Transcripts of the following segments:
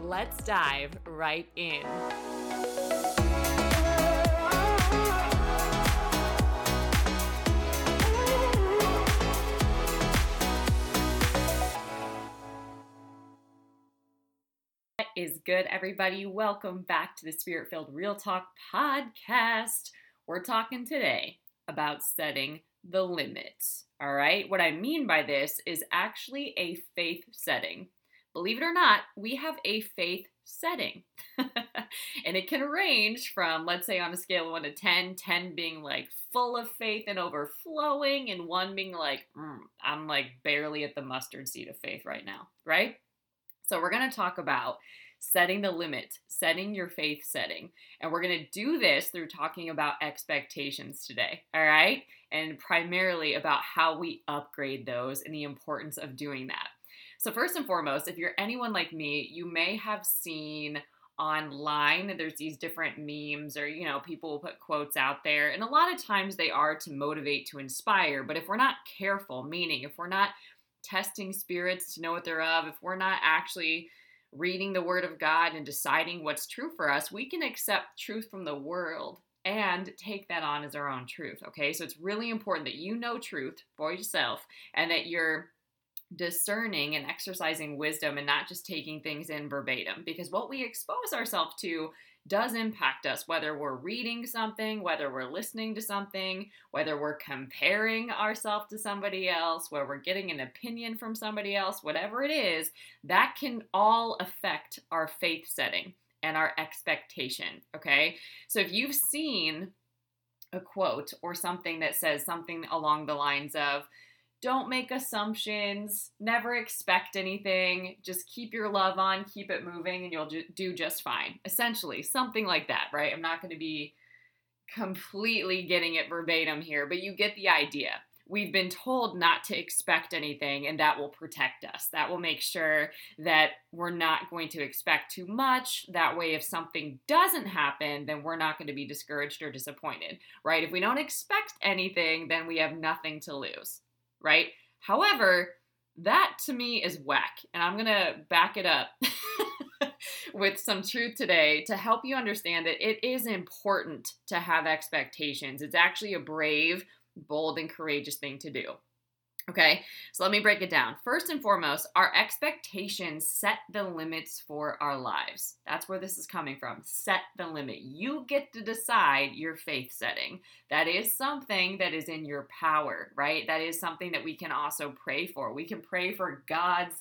let's dive right in. What is good, everybody? Welcome back to the Spirit Filled Real Talk podcast. We're talking today about setting the limits. All right. What I mean by this is actually a faith setting. Believe it or not, we have a faith setting. and it can range from, let's say, on a scale of 1 to 10, 10 being like full of faith and overflowing, and 1 being like, mm, I'm like barely at the mustard seed of faith right now, right? So, we're going to talk about setting the limit, setting your faith setting. And we're going to do this through talking about expectations today, all right? And primarily about how we upgrade those and the importance of doing that. So, first and foremost, if you're anyone like me, you may have seen online there's these different memes or you know people will put quotes out there and a lot of times they are to motivate to inspire but if we're not careful meaning if we're not testing spirits to know what they're of if we're not actually reading the Word of God and deciding what's true for us, we can accept truth from the world and take that on as our own truth. Okay, so it's really important that you know truth for yourself and that you're discerning and exercising wisdom and not just taking things in verbatim because what we expose ourselves to does impact us, whether we're reading something, whether we're listening to something, whether we're comparing ourselves to somebody else, where we're getting an opinion from somebody else, whatever it is, that can all affect our faith setting and our expectation. Okay. So if you've seen a quote or something that says something along the lines of, don't make assumptions, never expect anything, just keep your love on, keep it moving, and you'll do just fine. Essentially, something like that, right? I'm not going to be completely getting it verbatim here, but you get the idea. We've been told not to expect anything, and that will protect us. That will make sure that we're not going to expect too much. That way, if something doesn't happen, then we're not going to be discouraged or disappointed, right? If we don't expect anything, then we have nothing to lose right? However, that to me is whack, and I'm gonna back it up with some truth today to help you understand that it is important to have expectations. It's actually a brave, bold, and courageous thing to do. Okay, so let me break it down. First and foremost, our expectations set the limits for our lives. That's where this is coming from. Set the limit. You get to decide your faith setting. That is something that is in your power, right? That is something that we can also pray for. We can pray for God's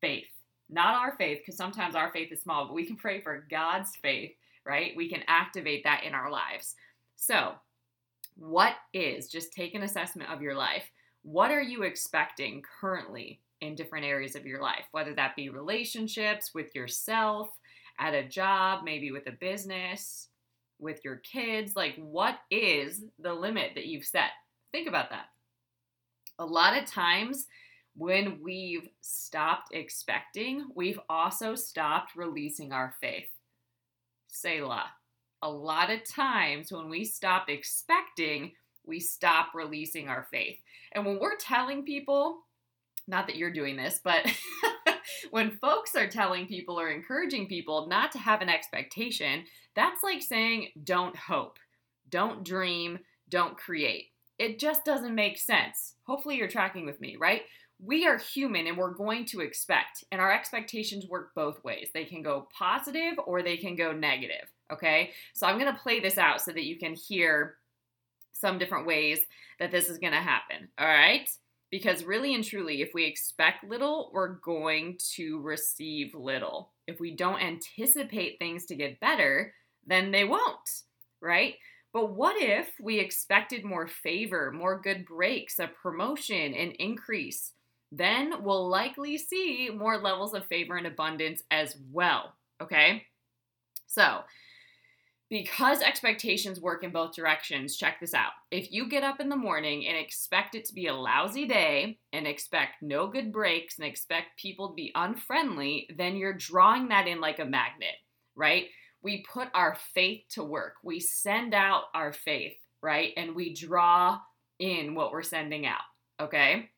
faith, not our faith, because sometimes our faith is small, but we can pray for God's faith, right? We can activate that in our lives. So, what is, just take an assessment of your life what are you expecting currently in different areas of your life, whether that be relationships with yourself, at a job, maybe with a business, with your kids? Like, what is the limit that you've set? Think about that. A lot of times, when we've stopped expecting, we've also stopped releasing our faith. Selah. A lot of times, when we stop expecting, we stop releasing our faith. And when we're telling people, not that you're doing this, but when folks are telling people or encouraging people not to have an expectation, that's like saying, don't hope, don't dream, don't create. It just doesn't make sense. Hopefully, you're tracking with me, right? We are human and we're going to expect, and our expectations work both ways. They can go positive or they can go negative, okay? So I'm gonna play this out so that you can hear some different ways that this is going to happen. All right? Because really and truly, if we expect little, we're going to receive little. If we don't anticipate things to get better, then they won't, right? But what if we expected more favor, more good breaks, a promotion, an increase? then we'll likely see more levels of favor and abundance as well. Okay? So, because expectations work in both directions, check this out. If you get up in the morning and expect it to be a lousy day and expect no good breaks and expect people to be unfriendly, then you're drawing that in like a magnet, right? We put our faith to work. We send out our faith, right? And we draw in what we're sending out, okay?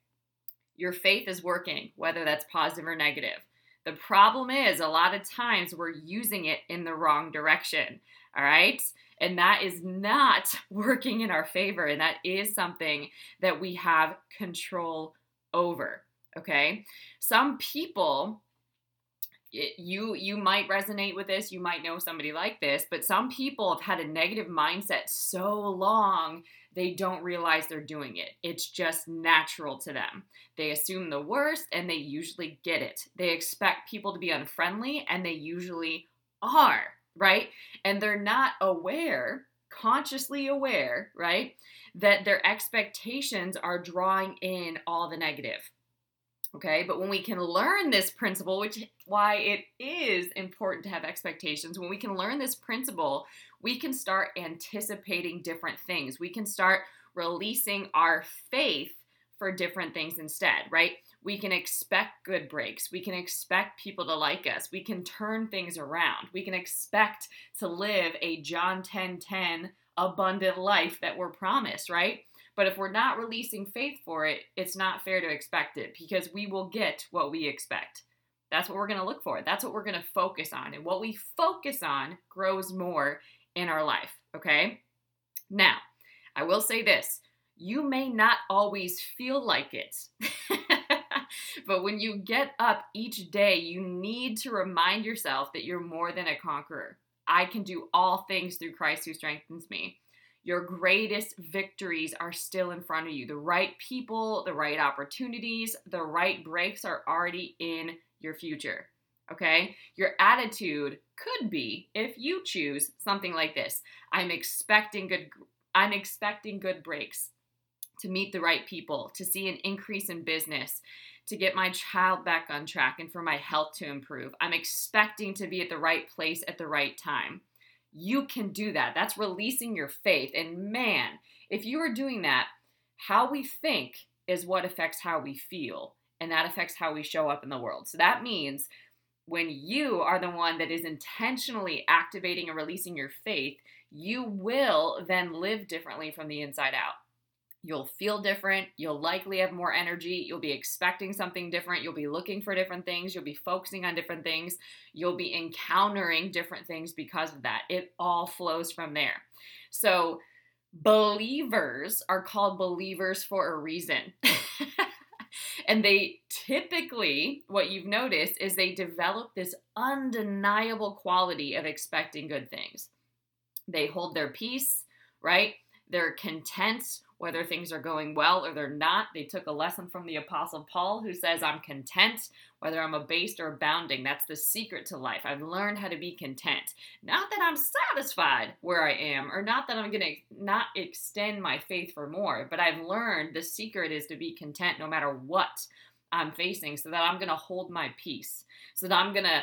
Your faith is working, whether that's positive or negative. The problem is, a lot of times we're using it in the wrong direction. All right. And that is not working in our favor. And that is something that we have control over. Okay. Some people, you you might resonate with this you might know somebody like this but some people have had a negative mindset so long they don't realize they're doing it it's just natural to them they assume the worst and they usually get it they expect people to be unfriendly and they usually are right? And they're not aware, consciously aware, right, that their expectations are drawing in all the negative. Okay, but when we can learn this principle, which why it is important to have expectations, when we can learn this principle, we can start anticipating different things. We can start releasing our faith for different things instead, right? We can expect good breaks. We can expect people to like us. We can turn things around. We can expect to live a John 10 10 abundant life that we're promised, right? But if we're not releasing faith for it, it's not fair to expect it because we will get what we expect. That's what we're going to look for. That's what we're going to focus on. And what we focus on grows more in our life, okay? Now, I will say this you may not always feel like it. but when you get up each day, you need to remind yourself that you're more than a conqueror. I can do all things through Christ who strengthens me. Your greatest victories are still in front of you. The right people, the right opportunities, the right breaks are already in your future. Okay? Your attitude could be if you choose something like this. I'm expecting good I'm expecting good breaks to meet the right people, to see an increase in business, to get my child back on track and for my health to improve. I'm expecting to be at the right place at the right time. You can do that. That's releasing your faith. And man, if you are doing that, how we think is what affects how we feel, and that affects how we show up in the world. So that means when you are the one that is intentionally activating and releasing your faith, you will then live differently from the inside out. You'll feel different. You'll likely have more energy. You'll be expecting something different. You'll be looking for different things. You'll be focusing on different things. You'll be encountering different things because of that. It all flows from there. So, believers are called believers for a reason. and they typically, what you've noticed is they develop this undeniable quality of expecting good things. They hold their peace, right? They're content whether things are going well or they're not. They took a lesson from the Apostle Paul, who says, I'm content, whether I'm abased or abounding. That's the secret to life. I've learned how to be content. Not that I'm satisfied where I am, or not that I'm going to not extend my faith for more, but I've learned the secret is to be content no matter what I'm facing, so that I'm going to hold my peace, so that I'm going to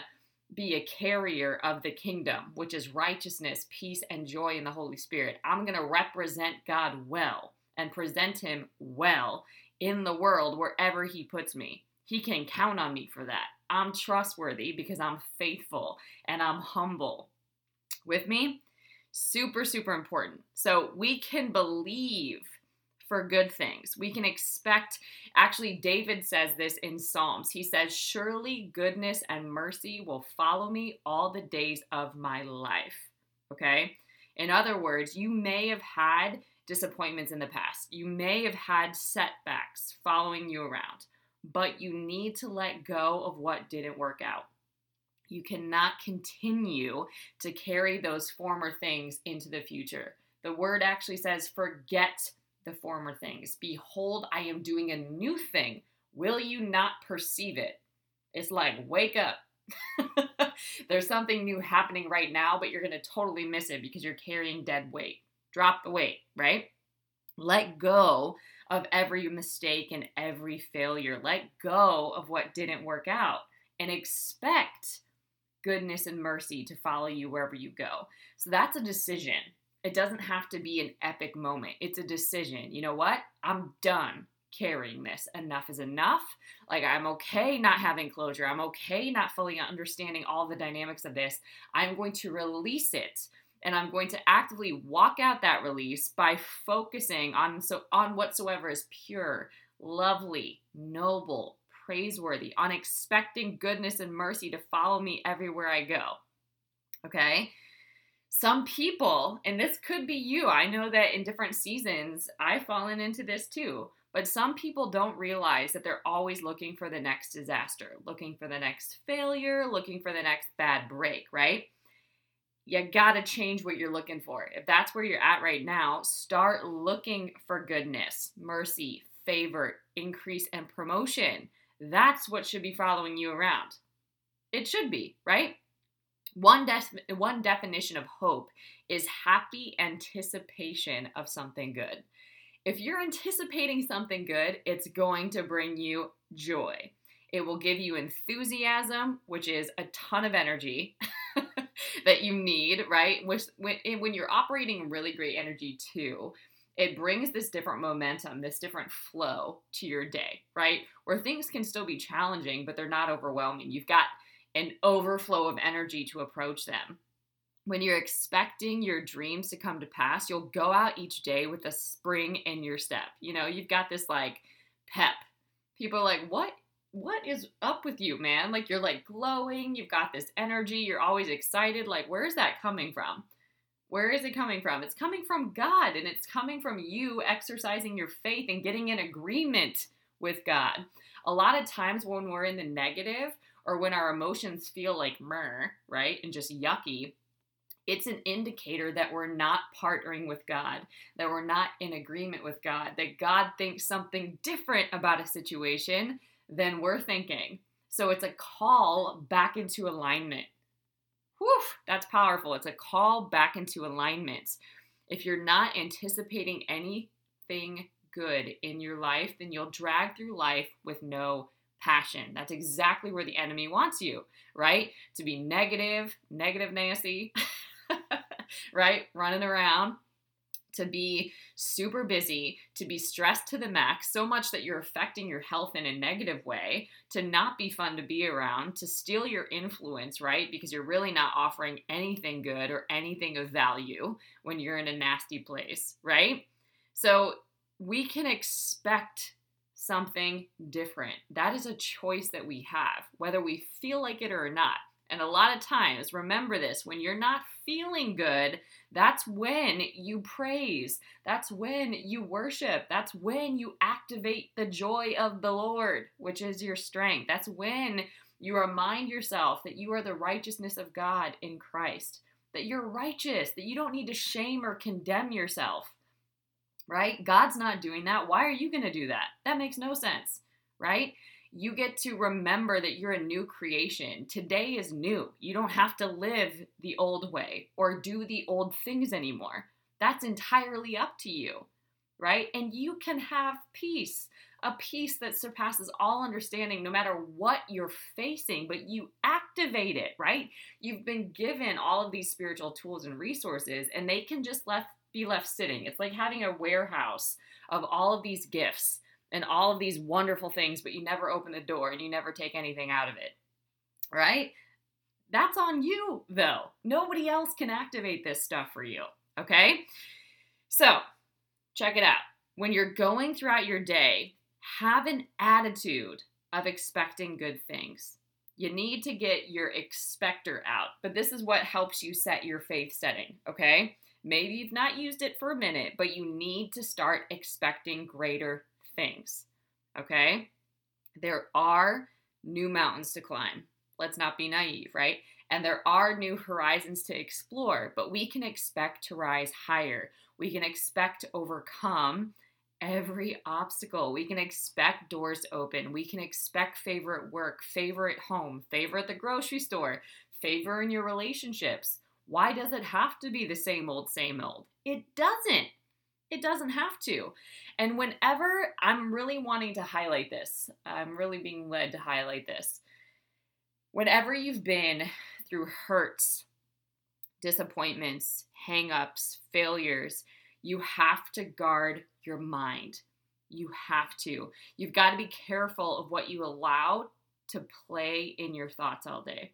be a carrier of the kingdom, which is righteousness, peace, and joy in the Holy Spirit. I'm going to represent God well and present him well in the world wherever he puts me. He can count on me for that. I'm trustworthy because I'm faithful and I'm humble. With me? Super, super important. So we can believe for good things. We can expect, actually, David says this in Psalms. He says, Surely goodness and mercy will follow me all the days of my life. Okay? In other words, you may have had disappointments in the past. You may have had setbacks following you around, but you need to let go of what didn't work out. You cannot continue to carry those former things into the future. The word actually says, forget the former things. Behold, I am doing a new thing. Will you not perceive it? It's like, wake up. There's something new happening right now, but you're going to totally miss it because you're carrying dead weight drop the weight, right? Let go of every mistake and every failure. Let go of what didn't work out and expect goodness and mercy to follow you wherever you go. So that's a decision. It doesn't have to be an epic moment. It's a decision. You know what? I'm done carrying this. Enough is enough. Like, I'm okay not having closure. I'm okay not fully understanding all the dynamics of this. I'm going to release it and I'm going to actively walk out that release by focusing on so on whatsoever is pure, lovely, noble, praiseworthy, on expecting goodness and mercy to follow me everywhere I go. Okay? Some people, and this could be you, I know that in different seasons I've fallen into this too, but some people don't realize that they're always looking for the next disaster, looking for the next failure, looking for the next bad break, right? you got to change what you're looking for. If that's where you're at right now, start looking for goodness, mercy, favor, increase, and promotion. That's what should be following you around. It should be, right? One, de- one definition of hope is happy anticipation of something good. If you're anticipating something good, it's going to bring you joy. It will give you enthusiasm, which is a ton of energy. that you need, right? Which when when you're operating really great energy too, it brings this different momentum, this different flow to your day, right? Where things can still be challenging, but they're not overwhelming. You've got an overflow of energy to approach them. When you're expecting your dreams to come to pass, you'll go out each day with a spring in your step. You know, you've got this like pep. People are like, what what is up with you, man? Like you're like glowing, you've got this energy, you're always excited. Like where is that coming from? Where is it coming from? It's coming from God and it's coming from you exercising your faith and getting in agreement with God. A lot of times when we're in the negative or when our emotions feel like mer, right? And just yucky, it's an indicator that we're not partnering with God, that we're not in agreement with God, that God thinks something different about a situation than we're thinking. So it's a call back into alignment. Whew, that's powerful. It's a call back into alignment. If you're not anticipating anything good in your life, then you'll drag through life with no passion. That's exactly where the enemy wants you, right? To be negative, negative Nancy, right? Running around to be super busy, to be stressed to the max, so much that you're affecting your health in a negative way, to not be fun to be around, to steal your influence, right? Because you're really not offering anything good or anything of value when you're in a nasty place, right? So we can expect something different. That is a choice that we have, whether we feel like it or not. And a lot of times, remember this when you're not feeling good, that's when you praise. That's when you worship. That's when you activate the joy of the Lord, which is your strength. That's when you remind yourself that you are the righteousness of God in Christ, that you're righteous, that you don't need to shame or condemn yourself, right? God's not doing that. Why are you going to do that? That makes no sense, right? you get to remember that you're a new creation. Today is new. You don't have to live the old way or do the old things anymore. That's entirely up to you, right? And you can have peace, a peace that surpasses all understanding no matter what you're facing, but you activate it, right? You've been given all of these spiritual tools and resources, and they can just left be left sitting. It's like having a warehouse of all of these gifts and all of these wonderful things, but you never open the door and you never take anything out of it. Right? That's on you, though. Nobody else can activate this stuff for you. Okay? So, check it out. When you're going throughout your day, have an attitude of expecting good things. You need to get your expector out, but this is what helps you set your faith setting, okay? Maybe you've not used it for a minute, but you need to start expecting greater things. Okay? There are new mountains to climb. Let's not be naive, right? And there are new horizons to explore, but we can expect to rise higher. We can expect to overcome every obstacle. We can expect doors open. We can expect favor at work, favor at home, favor at the grocery store, favor in your relationships. Why does it have to be the same old, same old? It doesn't. It doesn't have to. And whenever I'm really wanting to highlight this, I'm really being led to highlight this. Whenever you've been through hurts, disappointments, hangups, failures, you have to guard your mind. You have to. You've got to be careful of what you allow to play in your thoughts all day.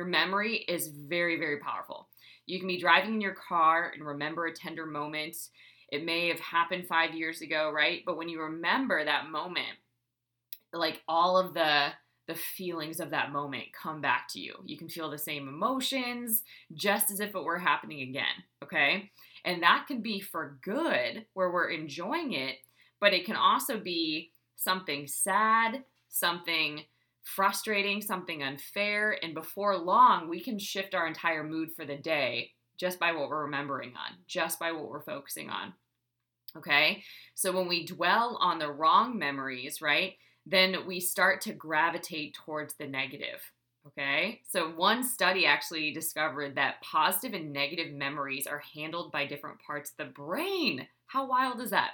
Your memory is very, very powerful. You can be driving in your car and remember a tender moment. It may have happened five years ago, right? But when you remember that moment, like all of the the feelings of that moment come back to you. You can feel the same emotions just as if it were happening again, okay? And that can be for good, where we're enjoying it, but it can also be something sad, something frustrating, something unfair, and before long, we can shift our entire mood for the day just by what we're remembering on, just by what we're focusing on. Okay? So when we dwell on the wrong memories, right, then we start to gravitate towards the negative. Okay, so one study actually discovered that positive and negative memories are handled by different parts of the brain. How wild is that?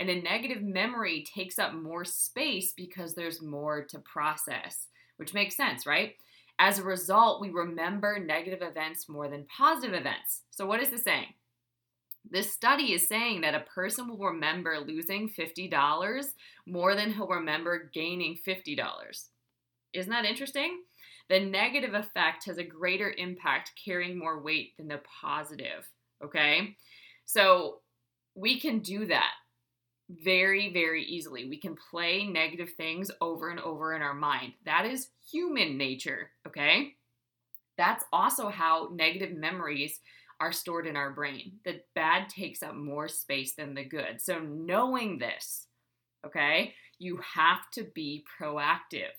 And a negative memory takes up more space because there's more to process, which makes sense, right? As a result, we remember negative events more than positive events. So, what is this saying? This study is saying that a person will remember losing $50 more than he'll remember gaining $50. Isn't that interesting? The negative effect has a greater impact carrying more weight than the positive. Okay? So we can do that very, very easily. We can play negative things over and over in our mind. That is human nature, okay? That's also how negative memories are stored in our brain. The bad takes up more space than the good. So, knowing this, okay, you have to be proactive.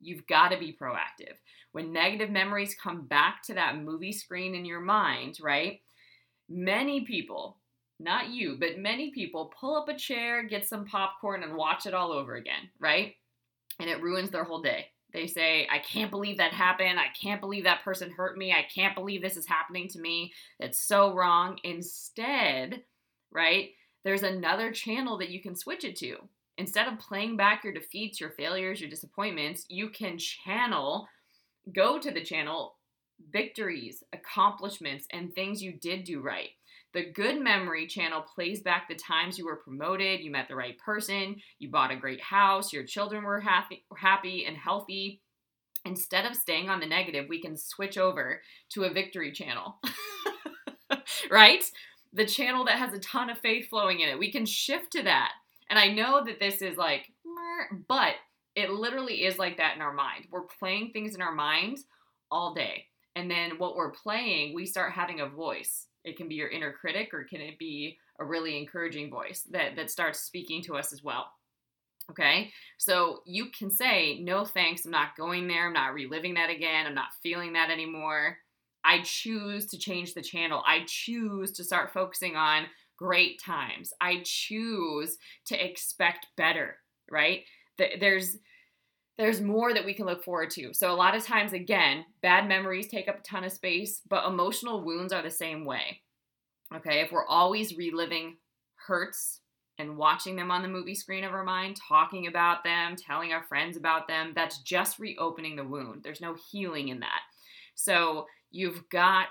You've got to be proactive. When negative memories come back to that movie screen in your mind, right? Many people not you, but many people pull up a chair, get some popcorn, and watch it all over again, right? And it ruins their whole day. They say, I can't believe that happened. I can't believe that person hurt me. I can't believe this is happening to me. It's so wrong. Instead, right, there's another channel that you can switch it to. Instead of playing back your defeats, your failures, your disappointments, you can channel, go to the channel, victories, accomplishments, and things you did do right. The good memory channel plays back the times you were promoted, you met the right person, you bought a great house, your children were happy, happy and healthy. Instead of staying on the negative, we can switch over to a victory channel. right? The channel that has a ton of faith flowing in it. We can shift to that. And I know that this is like, but it literally is like that in our mind. We're playing things in our mind all day. And then what we're playing, we start having a voice. It can be your inner critic or can it be a really encouraging voice that, that starts speaking to us as well. Okay, so you can say, no thanks, I'm not going there, I'm not reliving that again, I'm not feeling that anymore. I choose to change the channel. I choose to start focusing on great times. I choose to expect better, right? There's there's more that we can look forward to. So, a lot of times, again, bad memories take up a ton of space, but emotional wounds are the same way. Okay, if we're always reliving hurts and watching them on the movie screen of our mind, talking about them, telling our friends about them, that's just reopening the wound. There's no healing in that. So, you've got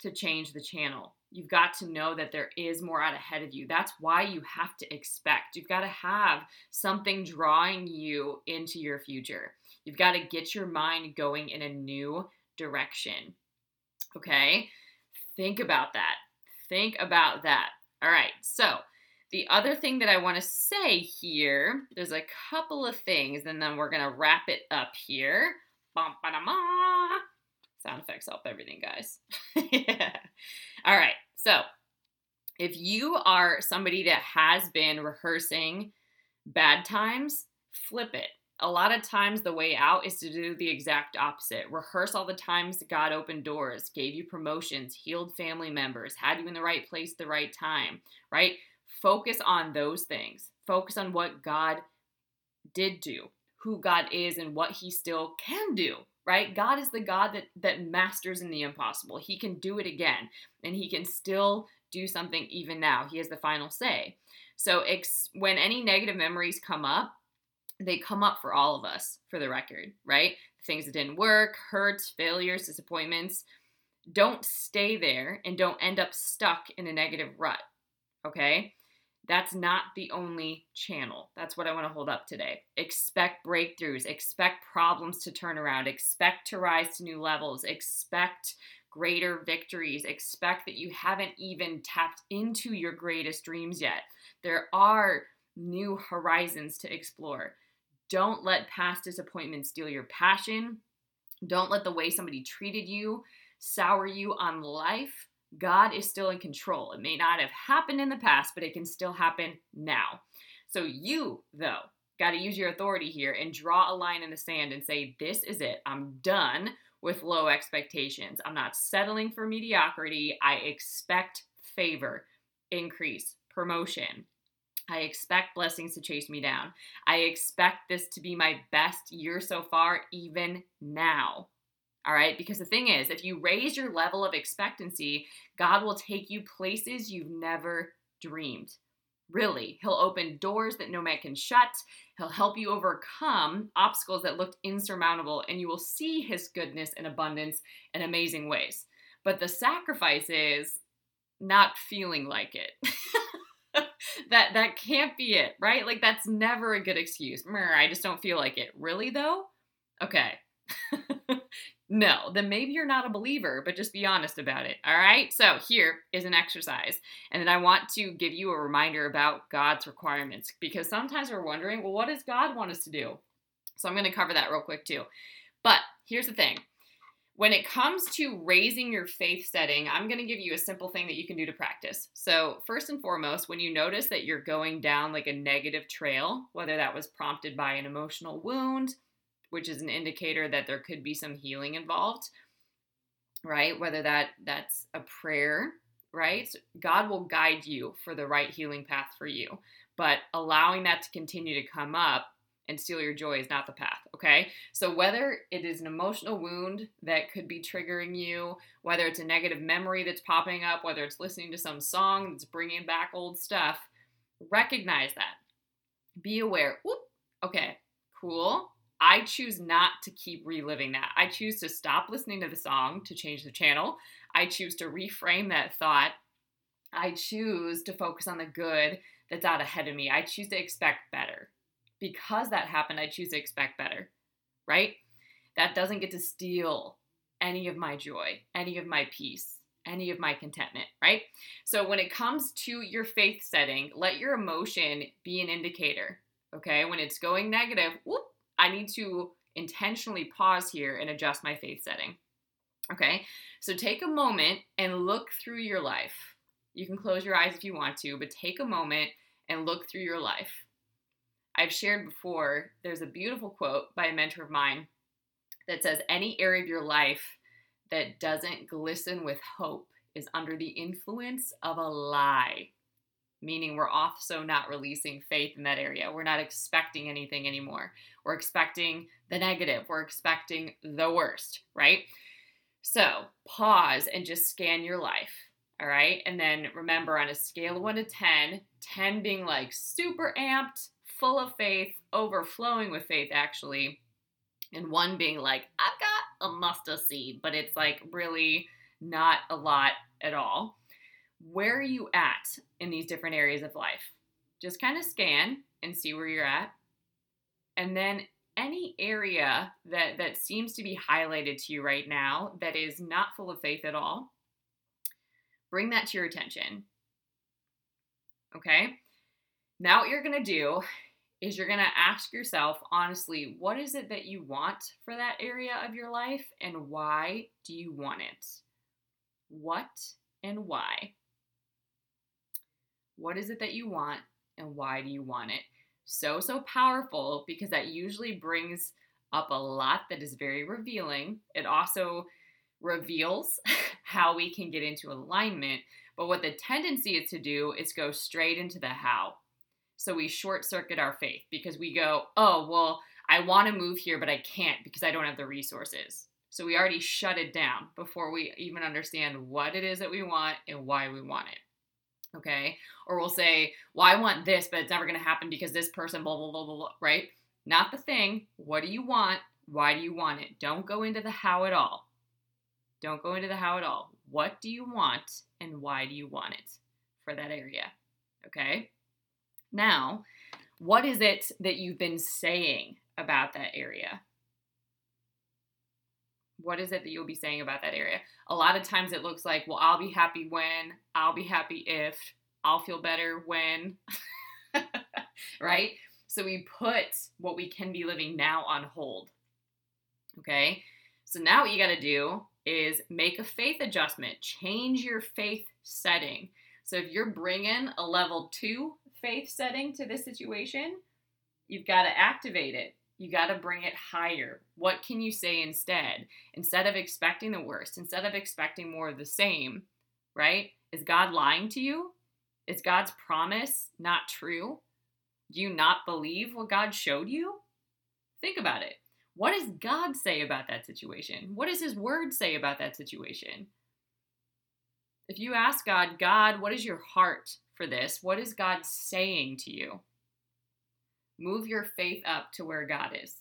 to change the channel. You've got to know that there is more out ahead of you. That's why you have to expect. You've got to have something drawing you into your future. You've got to get your mind going in a new direction. Okay? Think about that. Think about that. All right. So, the other thing that I want to say here, there's a couple of things, and then we're going to wrap it up here. Sound effects help everything, guys. yeah. All right. So, if you are somebody that has been rehearsing bad times, flip it. A lot of times, the way out is to do the exact opposite. Rehearse all the times God opened doors, gave you promotions, healed family members, had you in the right place the right time, right? Focus on those things. Focus on what God did do, who God is, and what He still can do, right? God is the God that that masters in the impossible. He can do it again and he can still do something even now. He has the final say. So ex- when any negative memories come up, they come up for all of us for the record, right? Things that didn't work, hurts, failures, disappointments. Don't stay there and don't end up stuck in a negative rut. Okay? That's not the only channel. That's what I want to hold up today. Expect breakthroughs, expect problems to turn around, expect to rise to new levels, expect greater victories, expect that you haven't even tapped into your greatest dreams yet. There are new horizons to explore. Don't let past disappointments steal your passion. Don't let the way somebody treated you sour you on life. God is still in control. It may not have happened in the past, but it can still happen now. So you, though, got to use your authority here and draw a line in the sand and say, This is it. I'm done with low expectations. I'm not settling for mediocrity. I expect favor, increase, promotion. I expect blessings to chase me down. I expect this to be my best year so far, even now. All right, because the thing is, if you raise your level of expectancy, God will take you places you've never dreamed. Really, He'll open doors that no man can shut. He'll help you overcome obstacles that looked insurmountable, and you will see His goodness and abundance in amazing ways. But the sacrifice is not feeling like it. that that can't be it, right? Like that's never a good excuse. I just don't feel like it. Really though? Okay. No, then maybe you're not a believer, but just be honest about it. All right. So here is an exercise. And then I want to give you a reminder about God's requirements because sometimes we're wondering, well, what does God want us to do? So I'm going to cover that real quick too. But here's the thing when it comes to raising your faith setting, I'm going to give you a simple thing that you can do to practice. So, first and foremost, when you notice that you're going down like a negative trail, whether that was prompted by an emotional wound, which is an indicator that there could be some healing involved right? Whether that that's a prayer right? God will guide you for the right healing path for you but allowing that to continue to come up and steal your joy is not the path okay? So whether it is an emotional wound that could be triggering you whether it's a negative memory that's popping up whether it's listening to some song that's bringing back old stuff recognize that. Be aware Whoop, okay cool I choose not to keep reliving that. I choose to stop listening to the song to change the channel. I choose to reframe that thought. I choose to focus on the good that's out ahead of me. I choose to expect better. Because that happened, I choose to expect better, right? That doesn't get to steal any of my joy, any of my peace, any of my contentment, right? So when it comes to your faith setting, let your emotion be an indicator, okay? When it's going negative, whoop, I need to intentionally pause here and adjust my faith setting. Okay, so take a moment and look through your life. You can close your eyes if you want to, but take a moment and look through your life. I've shared before, there's a beautiful quote by a mentor of mine that says, Any area of your life that doesn't glisten with hope is under the influence of a lie meaning we're also not releasing faith in that area. We're not expecting anything anymore. We're expecting the negative, we're expecting the worst, right? So pause and just scan your life. All right. And then remember on a scale of one to 10, 10 being like super amped, full of faith, overflowing with faith, actually, and one being like, I've got a mustard seed, but it's like really not a lot at all where are you at in these different areas of life? Just kind of scan and see where you're at. And then any area that, that seems to be highlighted to you right now that is not full of faith at all, bring that to your attention. Okay? Now, what you're going to do is you're going to ask yourself honestly, what is it that you want for that area of your life and why do you want it? What and why? What is it that you want and why do you want it? So, so powerful because that usually brings up a lot that is very revealing. It also reveals how we can get into alignment. But what the tendency is to do is go straight into the how. So we short circuit our faith because we go, oh, well, I want to move here, but I can't because I don't have the resources. So we already shut it down before we even understand what it is that we want and why we want it. Okay? Or we'll say, well, I want this, but it's never going to happen because this person, blah, blah, blah, blah, blah, right? Not the thing. What do you want? Why do you want it? Don't go into the how at all. Don't go into the how at all. What do you want and why do you want it for that area? Okay? Now, what is it that you've been saying about that area? What is it that you'll be saying about that area? A lot of times it looks like, well, I'll be happy when, I'll be happy if, I'll feel better when, right? So we put what we can be living now on hold. Okay? So now what you got to do is make a faith adjustment, change your faith setting. So if you're bringing a level two faith setting to this situation, you've got to activate it. You got to bring it higher. What can you say instead? Instead of expecting the worst, instead of expecting more of the same, right? Is God lying to you? Is God's promise not true? Do you not believe what God showed you? Think about it. What does God say about that situation? What does His Word say about that situation? If you ask God, God, what is your heart for this? What is God saying to you? Move your faith up to where God is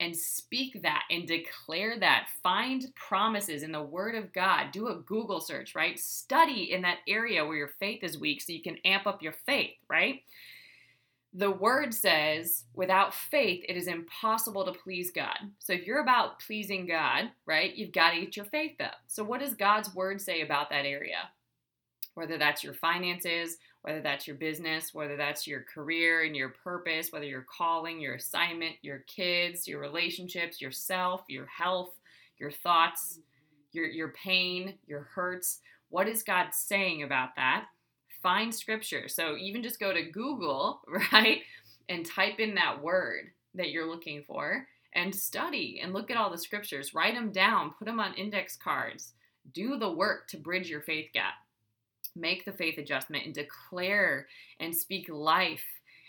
and speak that and declare that. Find promises in the Word of God. Do a Google search, right? Study in that area where your faith is weak so you can amp up your faith, right? the word says, without faith, it is impossible to please God. So if you're about pleasing God, right, you've got to get your faith up. So what does God's word say about that area? Whether that's your finances, whether that's your business, whether that's your career and your purpose, whether your calling, your assignment, your kids, your relationships, yourself, your health, your thoughts, your, your pain, your hurts. What is God saying about that? find scripture. So even just go to Google, right, and type in that word that you're looking for and study and look at all the scriptures. Write them down, put them on index cards. Do the work to bridge your faith gap. Make the faith adjustment and declare and speak life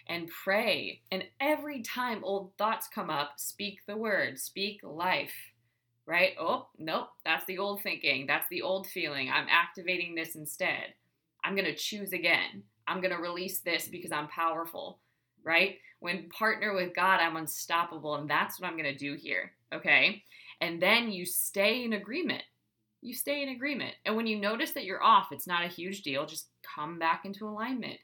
and pray. And every time old thoughts come up, speak the word, speak life right? Oh, nope, that's the old thinking. That's the old feeling. I'm activating this instead. I'm going to choose again. I'm going to release this because I'm powerful, right? When partner with God, I'm unstoppable. And that's what I'm going to do here, okay? And then you stay in agreement. You stay in agreement. And when you notice that you're off, it's not a huge deal. Just come back into alignment,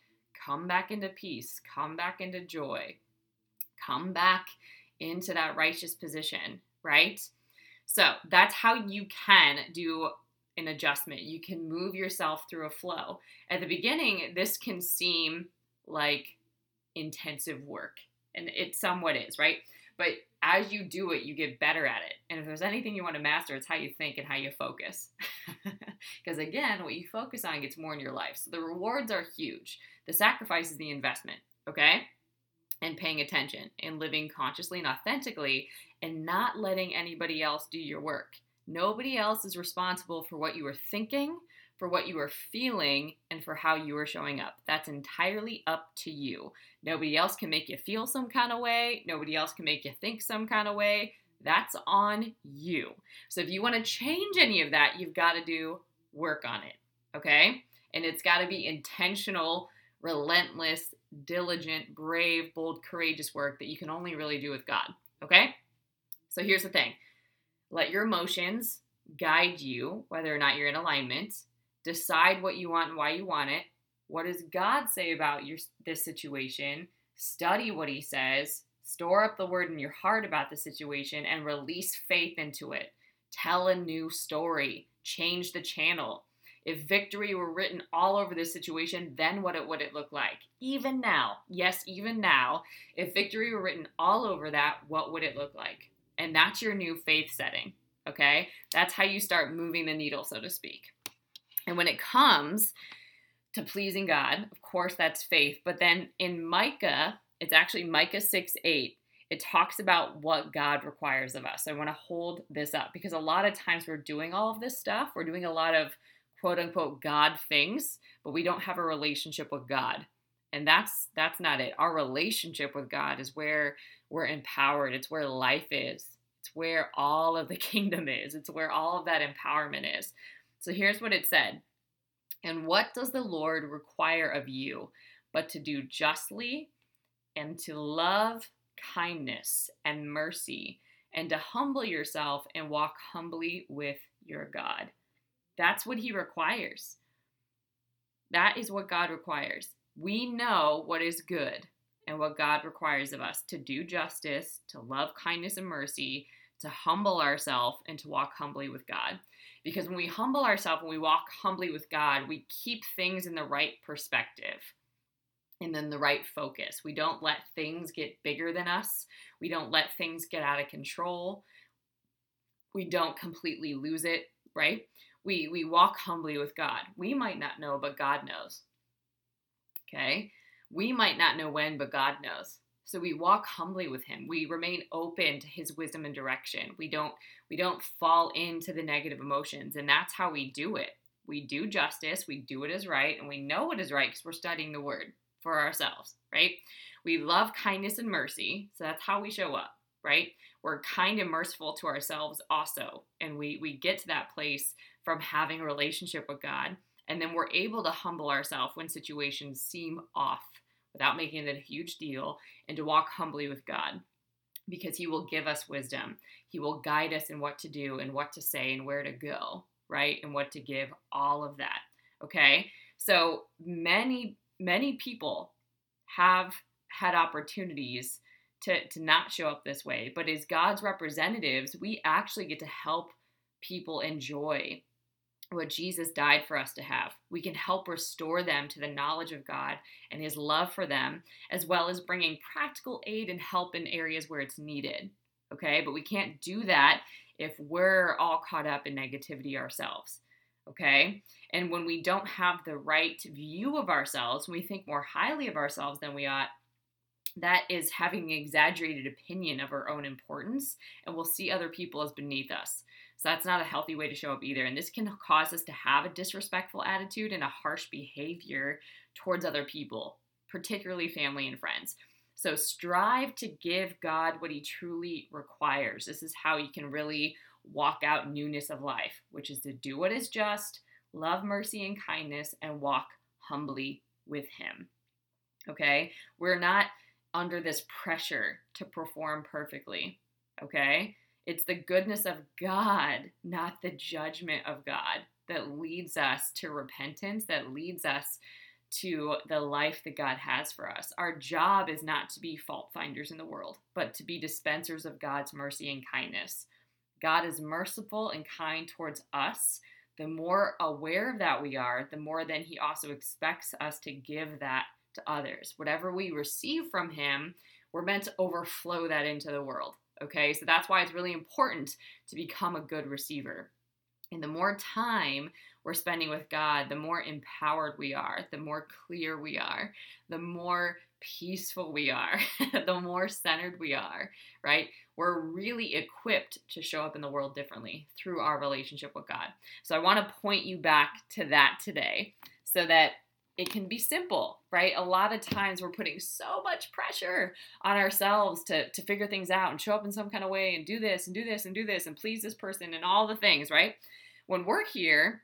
come back into peace, come back into joy, come back into that righteous position, right? So that's how you can do an adjustment. You can move yourself through a flow. At the beginning, this can seem like intensive work, and it somewhat is, right? But as you do it, you get better at it. And if there's anything you want to master, it's how you think and how you focus. Because again, what you focus on gets more in your life. So the rewards are huge. The sacrifice is the investment, okay? And paying attention and living consciously and authentically and not letting anybody else do your work. Nobody else is responsible for what you are thinking, for what you are feeling, and for how you are showing up. That's entirely up to you. Nobody else can make you feel some kind of way. Nobody else can make you think some kind of way. That's on you. So if you want to change any of that, you've got to do work on it. Okay? And it's got to be intentional, relentless, diligent, brave, bold, courageous work that you can only really do with God. Okay? So here's the thing let your emotions guide you, whether or not you're in alignment. Decide what you want and why you want it. What does God say about your this situation? Study what he says. Store up the word in your heart about the situation and release faith into it. Tell a new story. Change the channel. If victory were written all over this situation, then what it would it look like? Even now, yes, even now, if victory were written all over that, what would it look like? And that's your new faith setting. Okay. That's how you start moving the needle, so to speak. And when it comes to pleasing God, of course, that's faith. But then in Micah, it's actually Micah 6 8. It talks about what God requires of us. I want to hold this up because a lot of times we're doing all of this stuff. We're doing a lot of quote unquote God things, but we don't have a relationship with God. And that's that's not it. Our relationship with God is where we're empowered. It's where life is. It's where all of the kingdom is. It's where all of that empowerment is. So here's what it said. And what does the Lord require of you but to do justly and to love kindness and mercy and to humble yourself and walk humbly with your God? That's what he requires. That is what God requires. We know what is good and what God requires of us to do justice, to love kindness and mercy, to humble ourselves, and to walk humbly with God. Because when we humble ourselves, when we walk humbly with God, we keep things in the right perspective and then the right focus. We don't let things get bigger than us, we don't let things get out of control, we don't completely lose it, right? we we walk humbly with God. We might not know, but God knows. Okay? We might not know when, but God knows. So we walk humbly with him. We remain open to his wisdom and direction. We don't we don't fall into the negative emotions, and that's how we do it. We do justice, we do what is right, and we know what is right because we're studying the word for ourselves, right? We love kindness and mercy, so that's how we show up, right? We're kind and merciful to ourselves also, and we we get to that place from having a relationship with God. And then we're able to humble ourselves when situations seem off without making it a huge deal and to walk humbly with God because He will give us wisdom. He will guide us in what to do and what to say and where to go, right? And what to give, all of that. Okay. So many, many people have had opportunities to, to not show up this way, but as God's representatives, we actually get to help people enjoy what Jesus died for us to have. We can help restore them to the knowledge of God and His love for them, as well as bringing practical aid and help in areas where it's needed. Okay, but we can't do that if we're all caught up in negativity ourselves. Okay, and when we don't have the right view of ourselves, when we think more highly of ourselves than we ought, that is having an exaggerated opinion of our own importance, and we'll see other people as beneath us. So that's not a healthy way to show up either. And this can cause us to have a disrespectful attitude and a harsh behavior towards other people, particularly family and friends. So strive to give God what He truly requires. This is how you can really walk out newness of life, which is to do what is just, love mercy and kindness, and walk humbly with Him. Okay? We're not under this pressure to perform perfectly. Okay? It's the goodness of God, not the judgment of God, that leads us to repentance, that leads us to the life that God has for us. Our job is not to be fault finders in the world, but to be dispensers of God's mercy and kindness. God is merciful and kind towards us. The more aware of that we are, the more then He also expects us to give that to others. Whatever we receive from Him, we're meant to overflow that into the world. Okay, so that's why it's really important to become a good receiver. And the more time we're spending with God, the more empowered we are, the more clear we are, the more peaceful we are, the more centered we are, right? We're really equipped to show up in the world differently through our relationship with God. So I want to point you back to that today so that it can be simple, right? A lot of times we're putting so much pressure on ourselves to, to figure things out and show up in some kind of way and do this and do this and do this and please this person and all the things, right? When we're here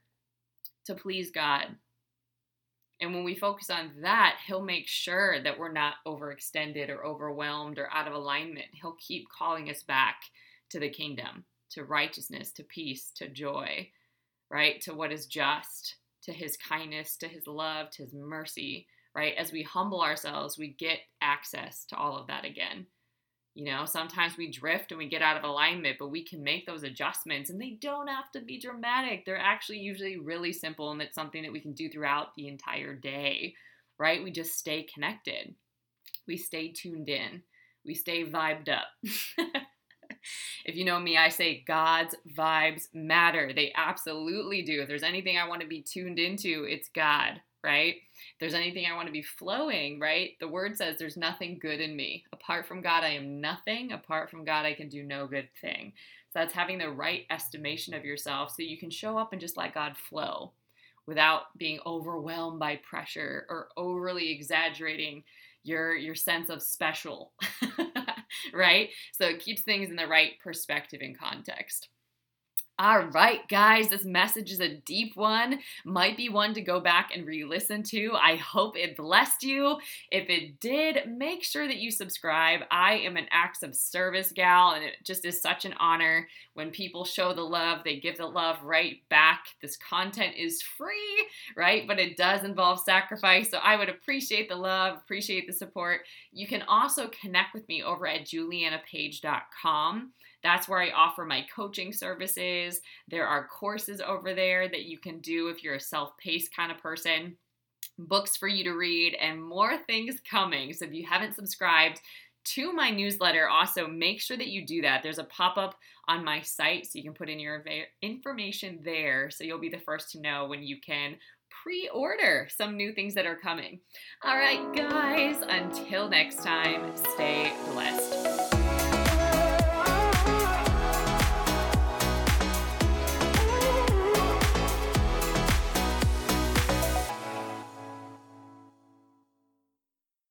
to please God, and when we focus on that, He'll make sure that we're not overextended or overwhelmed or out of alignment. He'll keep calling us back to the kingdom, to righteousness, to peace, to joy, right? To what is just to his kindness, to his love, to his mercy, right? As we humble ourselves, we get access to all of that again. You know, sometimes we drift and we get out of alignment, but we can make those adjustments and they don't have to be dramatic. They're actually usually really simple and it's something that we can do throughout the entire day, right? We just stay connected. We stay tuned in. We stay vibed up. if you know me, I say God's vibes matter. They absolutely do. If there's anything I want to be tuned into, it's God, right? If there's anything I want to be flowing, right? The word says there's nothing good in me. Apart from God, I am nothing. Apart from God, I can do no good thing. So that's having the right estimation of yourself so you can show up and just let God flow. without being overwhelmed by pressure or overly exaggerating your your sense of special right? So it keeps things in the right perspective and context all right, guys, this message is a deep one. Might be one to go back and re listen to. I hope it blessed you. If it did, make sure that you subscribe. I am an acts of service gal, and it just is such an honor when people show the love, they give the love right back. This content is free, right? But it does involve sacrifice. So I would appreciate the love, appreciate the support. You can also connect with me over at julianapage.com. That's where I offer my coaching services. There are courses over there that you can do if you're a self paced kind of person, books for you to read, and more things coming. So if you haven't subscribed, to my newsletter, also make sure that you do that. There's a pop up on my site so you can put in your information there so you'll be the first to know when you can pre order some new things that are coming. All right, guys, until next time, stay blessed.